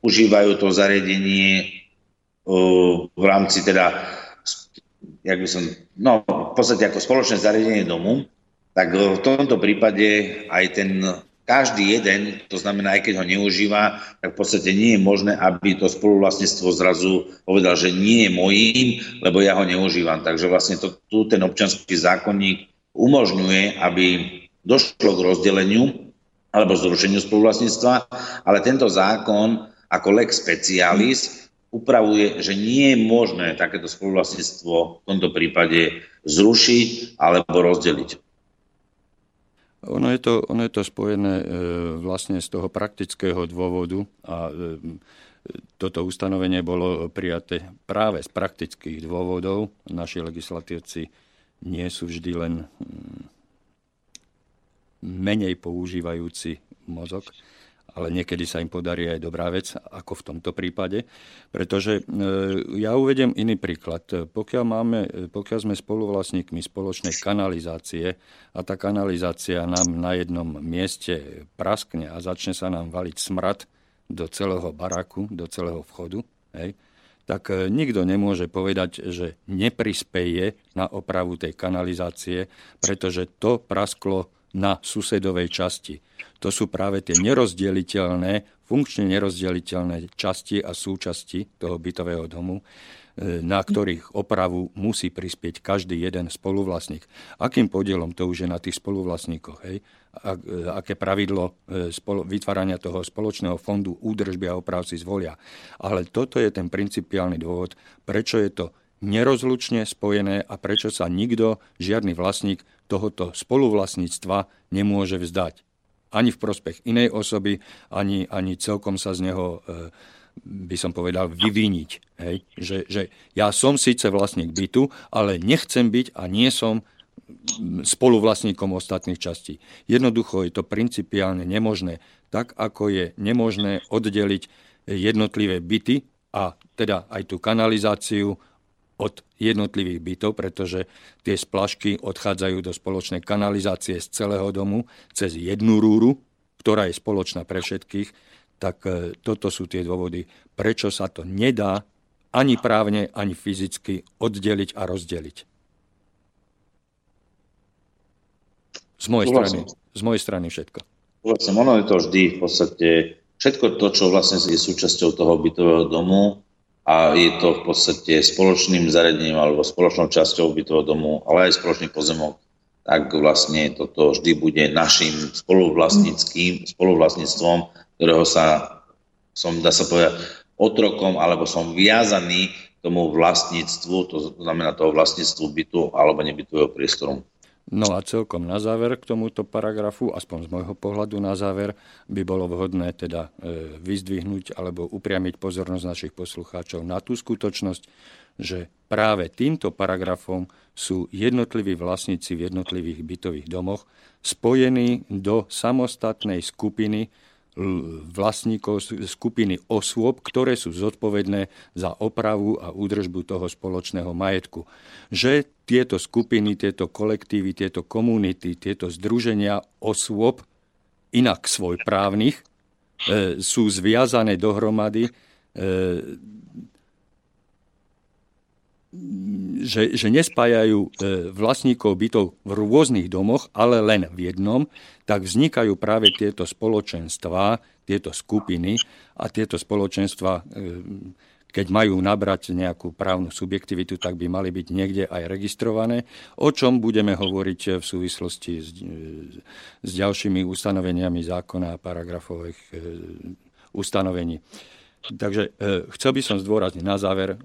užívajú to zariadenie v rámci teda, jak by som, no v podstate ako spoločné zariadenie domu, tak v tomto prípade aj ten každý jeden, to znamená, aj keď ho neužíva, tak v podstate nie je možné, aby to spoluvlastníctvo zrazu povedal, že nie je mojím, lebo ja ho neužívam. Takže vlastne to, tu ten občanský zákonník umožňuje, aby došlo k rozdeleniu alebo zrušeniu spoluvlastníctva, ale tento zákon ako lex specialis upravuje, že nie je možné takéto spoluvlastníctvo v tomto prípade zrušiť alebo rozdeliť. Ono je to, ono je to spojené e, vlastne z toho praktického dôvodu a e, toto ustanovenie bolo prijaté práve z praktických dôvodov. Naši legislatívci nie sú vždy len menej používajúci mozog, ale niekedy sa im podarí aj dobrá vec, ako v tomto prípade. Pretože e, ja uvedem iný príklad. Pokiaľ, máme, pokiaľ sme spoluvlastníkmi spoločnej kanalizácie a tá kanalizácia nám na jednom mieste praskne a začne sa nám valiť smrad do celého baraku, do celého vchodu, hej, tak e, nikto nemôže povedať, že neprispeje na opravu tej kanalizácie, pretože to prasklo na susedovej časti. To sú práve tie nerozdeliteľné, funkčne nerozdeliteľné časti a súčasti toho bytového domu, e, na ktorých opravu musí prispieť každý jeden spoluvlastník. Akým podielom to už je na tých spoluvlastníkoch? Hej? A, e, aké pravidlo e, vytvárania toho spoločného fondu údržby a oprav si zvolia. Ale toto je ten principiálny dôvod, prečo je to nerozlučne spojené a prečo sa nikto, žiadny vlastník tohoto spoluvlastníctva nemôže vzdať. Ani v prospech inej osoby, ani, ani celkom sa z neho, e, by som povedal, vyviniť. Hej? Že, že ja som síce vlastník bytu, ale nechcem byť a nie som spoluvlastníkom ostatných častí. Jednoducho je to principiálne nemožné. Tak ako je nemožné oddeliť jednotlivé byty a teda aj tú kanalizáciu od jednotlivých bytov, pretože tie splašky odchádzajú do spoločnej kanalizácie z celého domu cez jednu rúru, ktorá je spoločná pre všetkých, tak e, toto sú tie dôvody, prečo sa to nedá ani právne, ani fyzicky oddeliť a rozdeliť. Z mojej, strany, z mojej strany všetko. Vlastne, ono je to vždy v podstate všetko to, čo vlastne je súčasťou toho bytového domu, a je to v podstate spoločným zariadením alebo spoločnou časťou bytového domu, ale aj spoločný pozemok, tak vlastne toto vždy bude našim spoluvlastníckým spoluvlastníctvom, ktorého sa som, dá sa povedať, otrokom alebo som viazaný tomu vlastníctvu, to znamená toho vlastníctvu bytu alebo nebytového priestoru. No a celkom na záver k tomuto paragrafu, aspoň z môjho pohľadu na záver, by bolo vhodné teda e, vyzdvihnúť alebo upriamiť pozornosť našich poslucháčov na tú skutočnosť, že práve týmto paragrafom sú jednotliví vlastníci v jednotlivých bytových domoch spojení do samostatnej skupiny vlastníkov skupiny osôb, ktoré sú zodpovedné za opravu a údržbu toho spoločného majetku. Že tieto skupiny, tieto kolektívy, tieto komunity, tieto združenia osôb, inak svojprávnych, e, sú zviazané dohromady e, že, že nespájajú e, vlastníkov bytov v rôznych domoch, ale len v jednom, tak vznikajú práve tieto spoločenstvá, tieto skupiny a tieto spoločenstva, e, keď majú nabrať nejakú právnu subjektivitu, tak by mali byť niekde aj registrované, o čom budeme hovoriť v súvislosti s, e, s ďalšími ustanoveniami zákona a paragrafových ustanovení. Takže chcel by som zdôrazniť na záver,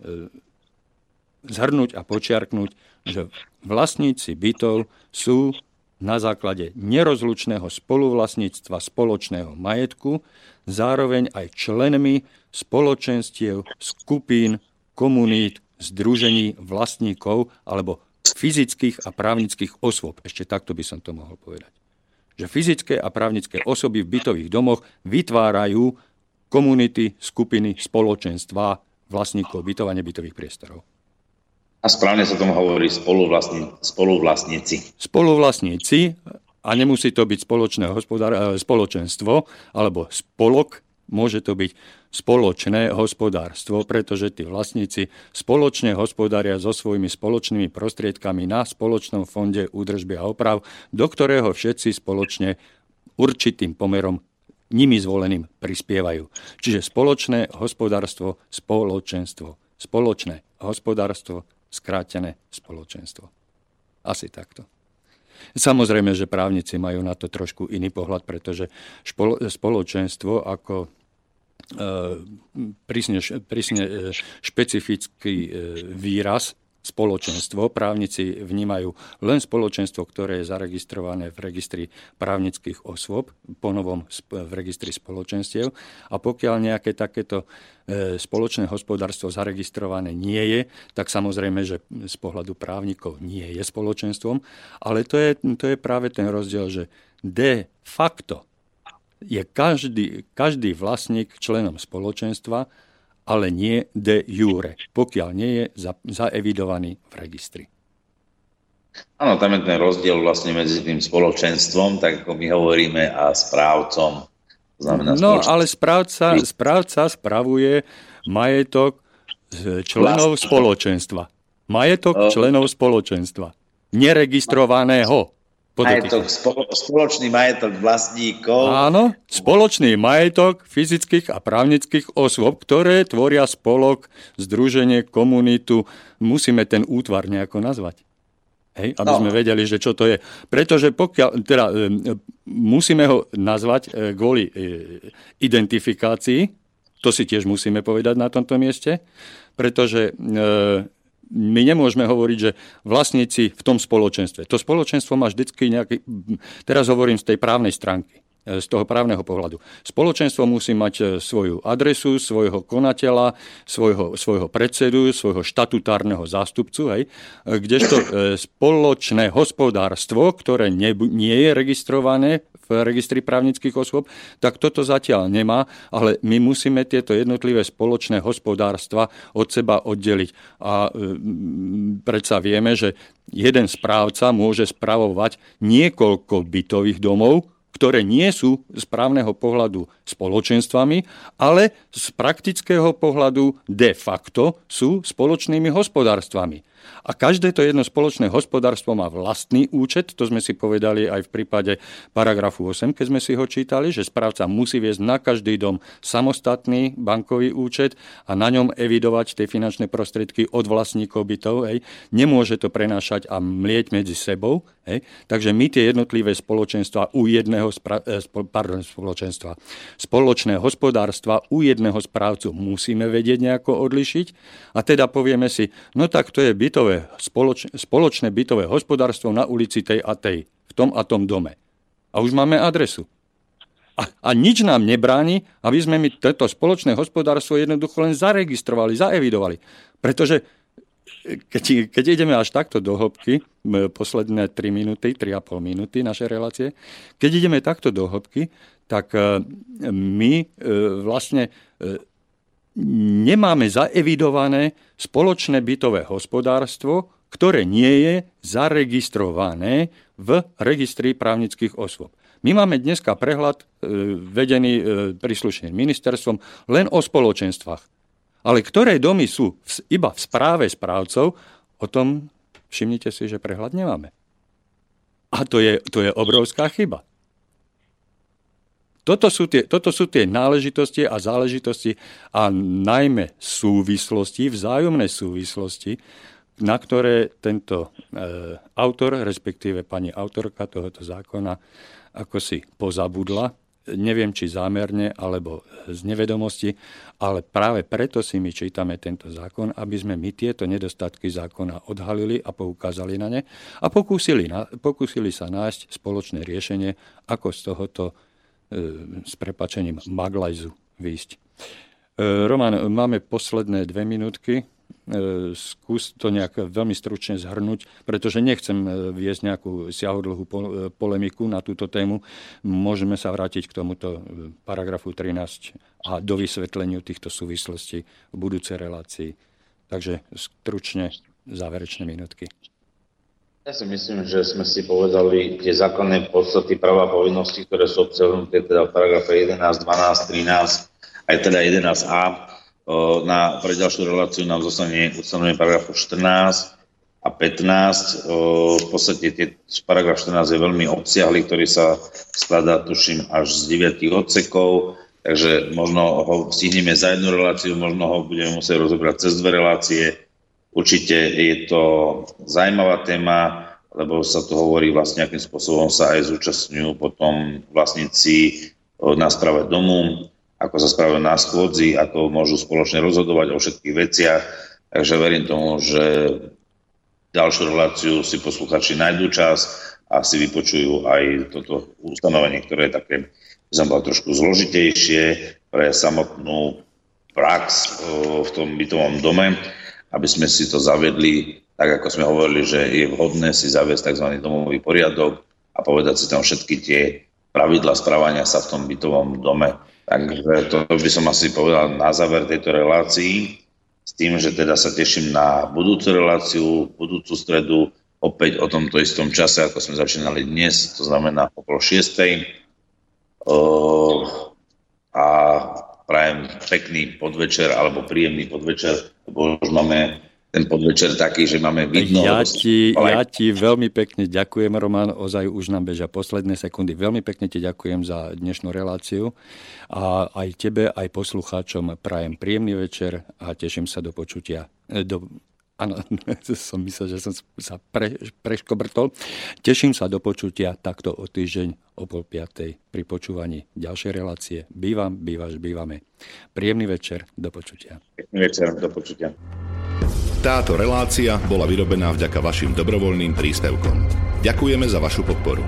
zhrnúť a počiarknúť, že vlastníci bytov sú na základe nerozlučného spoluvlastníctva spoločného majetku, zároveň aj členmi spoločenstiev, skupín, komunít, združení vlastníkov alebo fyzických a právnických osôb. Ešte takto by som to mohol povedať. Že fyzické a právnické osoby v bytových domoch vytvárajú komunity, skupiny, spoločenstva vlastníkov bytov a nebytových priestorov. A správne sa tomu hovorí spoluvlastní, spoluvlastníci. Spoluvlastníci, a nemusí to byť spoločné hospodár, e, spoločenstvo alebo spolok, môže to byť spoločné hospodárstvo, pretože tí vlastníci spoločne hospodária so svojimi spoločnými prostriedkami na spoločnom fonde údržby a oprav, do ktorého všetci spoločne určitým pomerom nimi zvoleným prispievajú. Čiže spoločné hospodárstvo, spoločenstvo. Spoločné hospodárstvo, skrátené spoločenstvo. Asi takto. Samozrejme, že právnici majú na to trošku iný pohľad, pretože spoločenstvo ako e, prísne, prísne e, špecifický e, výraz spoločenstvo. Právnici vnímajú len spoločenstvo, ktoré je zaregistrované v registri právnických osôb, ponovom v registri spoločenstiev. A pokiaľ nejaké takéto e, spoločné hospodárstvo zaregistrované nie je, tak samozrejme, že z pohľadu právnikov nie je spoločenstvom. Ale to je, to je práve ten rozdiel, že de facto je každý, každý vlastník členom spoločenstva, ale nie de jure, pokiaľ nie je za, zaevidovaný v registri. Áno, tam je ten rozdiel vlastne medzi tým spoločenstvom, tak ako my hovoríme, a správcom. znamená no, ale správca, správca spravuje majetok členov spoločenstva. Majetok členov spoločenstva. Neregistrovaného. Majetok, spoločný majetok vlastníkov. Áno, spoločný majetok fyzických a právnických osôb, ktoré tvoria spolok, združenie, komunitu. Musíme ten útvar nejako nazvať. Hej, aby no. sme vedeli, že čo to je. Pretože pokiaľ, teda, e, musíme ho nazvať e, kvôli e, identifikácii, to si tiež musíme povedať na tomto mieste, pretože my nemôžeme hovoriť, že vlastníci v tom spoločenstve. To spoločenstvo má vždycky nejaký, teraz hovorím z tej právnej stránky. E, z toho právneho pohľadu. Spoločenstvo musí mať e, svoju adresu, svojho konateľa, svojho, svojho predsedu, svojho štatutárneho zástupcu, hej, e, kdežto spoločné hospodárstvo, ktoré nie je registrované v registri právnických osôb, tak toto zatiaľ nemá, ale my musíme tieto jednotlivé spoločné hospodárstva od seba oddeliť. A predsa vieme, že jeden správca môže spravovať niekoľko bytových domov, ktoré nie sú z právneho pohľadu spoločenstvami, ale z praktického pohľadu de facto sú spoločnými hospodárstvami. A každé to jedno spoločné hospodárstvo má vlastný účet, to sme si povedali aj v prípade paragrafu 8, keď sme si ho čítali, že správca musí viesť na každý dom samostatný bankový účet a na ňom evidovať tie finančné prostriedky od vlastníkov bytov. Hej. Nemôže to prenášať a mlieť medzi sebou. Hej. Takže my tie jednotlivé spoločenstva u jedného spra- eh, pardon, spoločenstva, spoločné hospodárstva u jedného správcu musíme vedieť nejako odlišiť a teda povieme si, no tak to je bytové bytové, spoloč, spoločné bytové hospodárstvo na ulici tej a tej, v tom a tom dome. A už máme adresu. A, a nič nám nebráni, aby sme my toto spoločné hospodárstvo jednoducho len zaregistrovali, zaevidovali. Pretože keď, keď ideme až takto do hĺbky, posledné 3 minúty, 3,5 minúty naše relácie, keď ideme takto do hĺbky, tak e, my e, vlastne e, nemáme zaevidované spoločné bytové hospodárstvo, ktoré nie je zaregistrované v registri právnických osôb. My máme dneska prehľad e, vedený e, príslušným ministerstvom len o spoločenstvách. Ale ktoré domy sú iba v správe správcov, o tom všimnite si, že prehľad nemáme. A to je, to je obrovská chyba. Toto sú, tie, toto sú tie náležitosti a záležitosti a najmä súvislosti, vzájomné súvislosti, na ktoré tento e, autor, respektíve pani autorka tohoto zákona, ako si pozabudla, neviem či zámerne alebo z nevedomosti, ale práve preto si my čítame tento zákon, aby sme my tieto nedostatky zákona odhalili a poukázali na ne a pokúsili, na, pokúsili sa nájsť spoločné riešenie, ako z tohoto s prepačením maglajzu výjsť. E, Roman, máme posledné dve minútky. E, skús to nejak veľmi stručne zhrnúť, pretože nechcem viesť nejakú siahodlhú polemiku na túto tému. Môžeme sa vrátiť k tomuto paragrafu 13 a do vysvetleniu týchto súvislostí v budúcej relácii. Takže stručne záverečné minútky. Ja si myslím, že sme si povedali tie základné podstaty práva a povinnosti, ktoré sú obsahnuté teda v paragrafe 11, 12, 13, aj teda 11a. Na, pre ďalšiu reláciu nám zostane ustanovenie paragrafu 14 a 15. V podstate tie, paragraf 14 je veľmi obsiahly, ktorý sa skladá, tuším, až z 9 odsekov, takže možno ho stihneme za jednu reláciu, možno ho budeme musieť rozobrať cez dve relácie Určite je to zaujímavá téma, lebo sa to hovorí vlastne, akým spôsobom sa aj zúčastňujú potom vlastníci na správe domu, ako sa správajú na schôdzi, ako môžu spoločne rozhodovať o všetkých veciach. Takže verím tomu, že ďalšiu reláciu si posluchači nájdú čas a si vypočujú aj toto ustanovenie, ktoré je také, som bol trošku zložitejšie pre samotnú prax v tom bytovom dome aby sme si to zavedli, tak ako sme hovorili, že je vhodné si zaviesť tzv. domový poriadok a povedať si tam všetky tie pravidla správania sa v tom bytovom dome. Takže to by som asi povedal na záver tejto relácii, s tým, že teda sa teším na budúcu reláciu, budúcu stredu, opäť o tomto istom čase, ako sme začínali dnes, to znamená okolo 6. a prajem pekný podvečer alebo príjemný podvečer, lebo už máme ten podvečer taký, že máme vidno. Ja ti, ja ti veľmi pekne ďakujem, Roman, ozaj už nám bežia posledné sekundy. Veľmi pekne ti ďakujem za dnešnú reláciu a aj tebe, aj poslucháčom prajem príjemný večer a teším sa do počutia. Do, áno, som myslel, že som sa pre, preškobrtol. Teším sa do počutia takto o týždeň o pol piatej pri počúvaní ďalšej relácie. Bývam, bývaš, bývame. Príjemný večer, do počutia. Príjemný večer, do počutia. Táto relácia bola vyrobená vďaka vašim dobrovoľným príspevkom. Ďakujeme za vašu podporu.